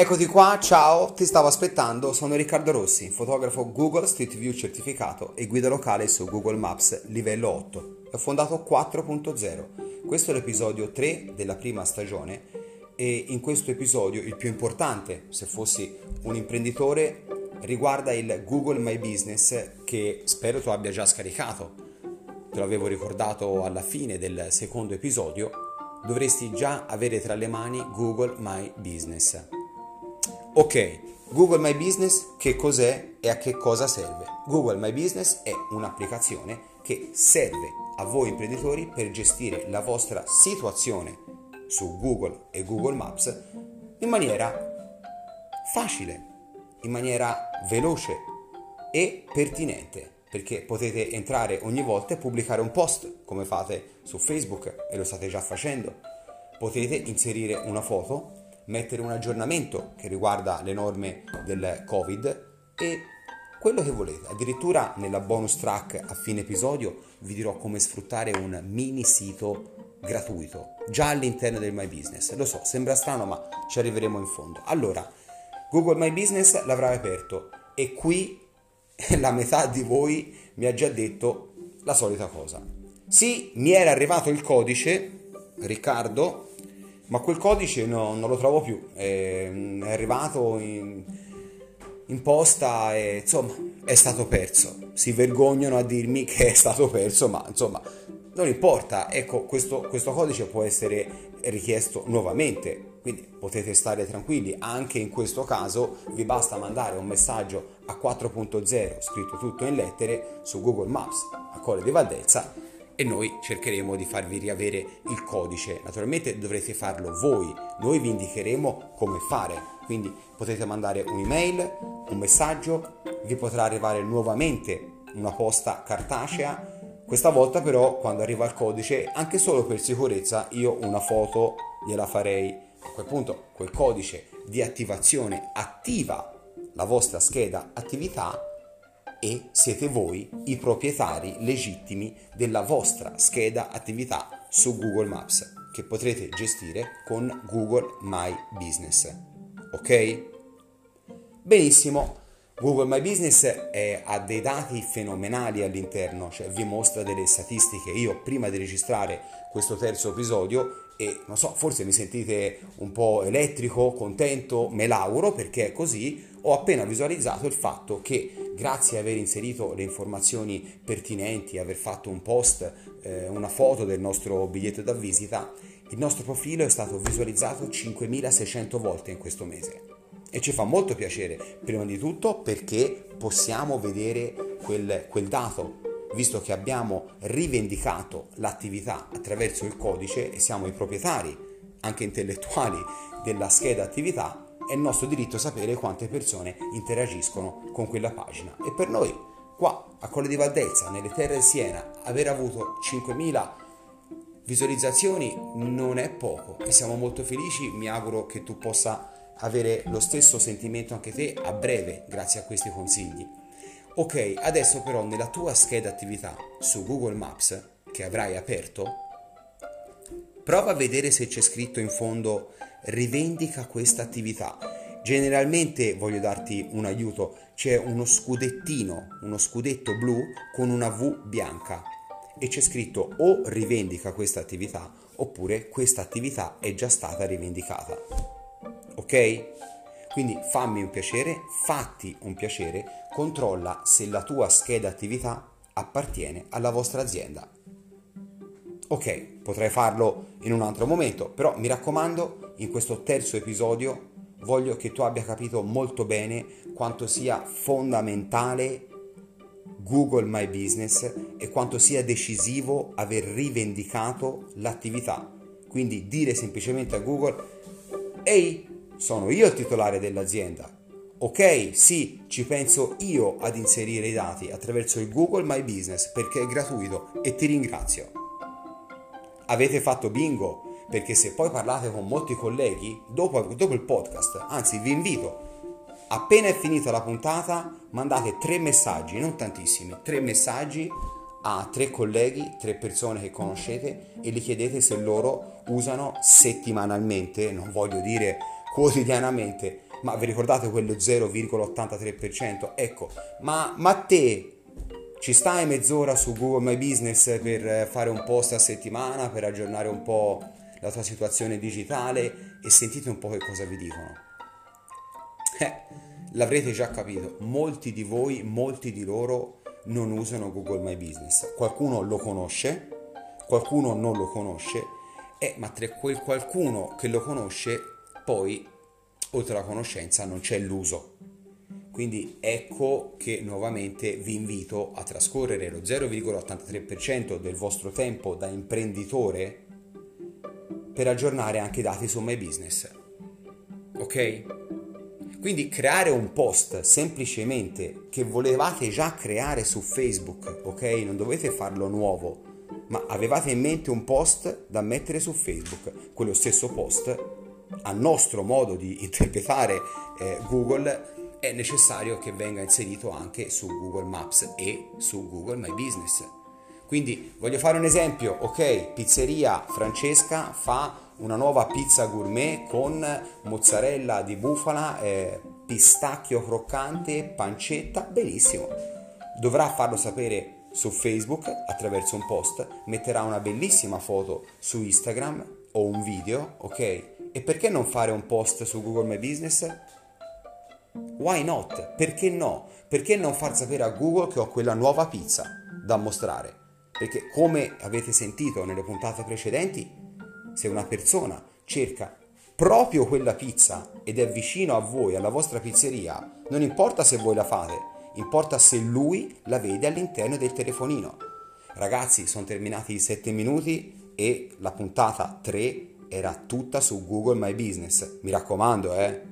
Eccoti qua, ciao, ti stavo aspettando, sono Riccardo Rossi, fotografo Google Street View certificato e guida locale su Google Maps livello 8. Ho fondato 4.0. Questo è l'episodio 3 della prima stagione e in questo episodio il più importante, se fossi un imprenditore, riguarda il Google My Business che spero tu abbia già scaricato. Te l'avevo ricordato alla fine del secondo episodio, dovresti già avere tra le mani Google My Business. Ok, Google My Business che cos'è e a che cosa serve? Google My Business è un'applicazione che serve a voi imprenditori per gestire la vostra situazione su Google e Google Maps in maniera facile, in maniera veloce e pertinente perché potete entrare ogni volta e pubblicare un post come fate su Facebook e lo state già facendo. Potete inserire una foto mettere un aggiornamento che riguarda le norme del Covid e quello che volete. Addirittura nella bonus track a fine episodio vi dirò come sfruttare un mini sito gratuito già all'interno del My Business. Lo so, sembra strano, ma ci arriveremo in fondo. Allora, Google My Business l'avrà aperto e qui la metà di voi mi ha già detto la solita cosa. Sì, mi era arrivato il codice, Riccardo, ma quel codice no, non lo trovo più, è, è arrivato in, in, posta e insomma è stato perso. Si vergognano a dirmi che è stato perso, ma insomma non importa, ecco questo, questo codice può essere richiesto nuovamente, quindi potete stare tranquilli, anche in questo caso vi basta mandare un messaggio a 4.0 scritto tutto in lettere su Google Maps a Colle di Valdelsa e noi cercheremo di farvi riavere il codice. Naturalmente dovrete farlo voi, noi vi indicheremo come fare, quindi potete mandare un'email, un messaggio, vi potrà arrivare nuovamente una posta cartacea. Questa volta però quando arriva il codice, anche solo per sicurezza, io una foto gliela farei. A quel punto quel codice di attivazione attiva la vostra scheda attività e siete voi i proprietari legittimi della vostra scheda attività su Google Maps che potrete gestire con Google My Business. Ok? Benissimo. Google My Business è, ha dei dati fenomenali all'interno, cioè vi mostra delle statistiche. Io prima di registrare questo terzo episodio e non so, forse mi sentite un po' elettrico, contento, me l'auguro perché è così, ho appena visualizzato il fatto che grazie a aver inserito le informazioni pertinenti, aver fatto un post, eh, una foto del nostro biglietto da visita, il nostro profilo è stato visualizzato 5600 volte in questo mese. E ci fa molto piacere, prima di tutto perché possiamo vedere quel, quel dato, visto che abbiamo rivendicato l'attività attraverso il codice e siamo i proprietari, anche intellettuali, della scheda attività, è nostro diritto sapere quante persone interagiscono con quella pagina. E per noi, qua a Colle di Valdelsa, nelle terre di Siena, aver avuto 5.000 visualizzazioni non è poco e siamo molto felici. Mi auguro che tu possa avere lo stesso sentimento anche te a breve grazie a questi consigli. Ok, adesso però nella tua scheda attività su Google Maps che avrai aperto, prova a vedere se c'è scritto in fondo rivendica questa attività. Generalmente voglio darti un aiuto, c'è uno scudettino, uno scudetto blu con una V bianca e c'è scritto o rivendica questa attività oppure questa attività è già stata rivendicata. Ok? Quindi fammi un piacere, fatti un piacere, controlla se la tua scheda attività appartiene alla vostra azienda. Ok, potrei farlo in un altro momento, però mi raccomando, in questo terzo episodio voglio che tu abbia capito molto bene quanto sia fondamentale Google My Business e quanto sia decisivo aver rivendicato l'attività. Quindi dire semplicemente a Google, ehi, sono io il titolare dell'azienda. Ok, sì, ci penso io ad inserire i dati attraverso il Google My Business perché è gratuito e ti ringrazio. Avete fatto bingo? Perché se poi parlate con molti colleghi, dopo, dopo il podcast, anzi vi invito, appena è finita la puntata, mandate tre messaggi, non tantissimi, tre messaggi a tre colleghi, tre persone che conoscete e gli chiedete se loro usano settimanalmente, non voglio dire quotidianamente Ma vi ricordate quello 0,83%? Ecco, ma, ma te ci stai mezz'ora su Google My Business per fare un post a settimana, per aggiornare un po' la tua situazione digitale e sentite un po' che cosa vi dicono. Eh, l'avrete già capito, molti di voi, molti di loro non usano Google My Business. Qualcuno lo conosce, qualcuno non lo conosce, eh, ma tra quel qualcuno che lo conosce, poi oltre alla conoscenza non c'è l'uso. Quindi ecco che nuovamente vi invito a trascorrere lo 0,83% del vostro tempo da imprenditore per aggiornare anche i dati su My Business. Ok? Quindi creare un post semplicemente che volevate già creare su Facebook, ok? Non dovete farlo nuovo, ma avevate in mente un post da mettere su Facebook. Quello stesso post, a nostro modo di interpretare eh, Google, è necessario che venga inserito anche su Google Maps e su Google My Business. Quindi voglio fare un esempio, ok, pizzeria Francesca fa una nuova pizza gourmet con mozzarella di bufala, eh, pistacchio croccante, pancetta, benissimo. Dovrà farlo sapere su Facebook attraverso un post, metterà una bellissima foto su Instagram o un video, ok? E perché non fare un post su Google My Business? Why not? Perché no? Perché non far sapere a Google che ho quella nuova pizza da mostrare? Perché come avete sentito nelle puntate precedenti, se una persona cerca proprio quella pizza ed è vicino a voi, alla vostra pizzeria, non importa se voi la fate, importa se lui la vede all'interno del telefonino. Ragazzi, sono terminati i 7 minuti e la puntata 3 era tutta su Google My Business. Mi raccomando, eh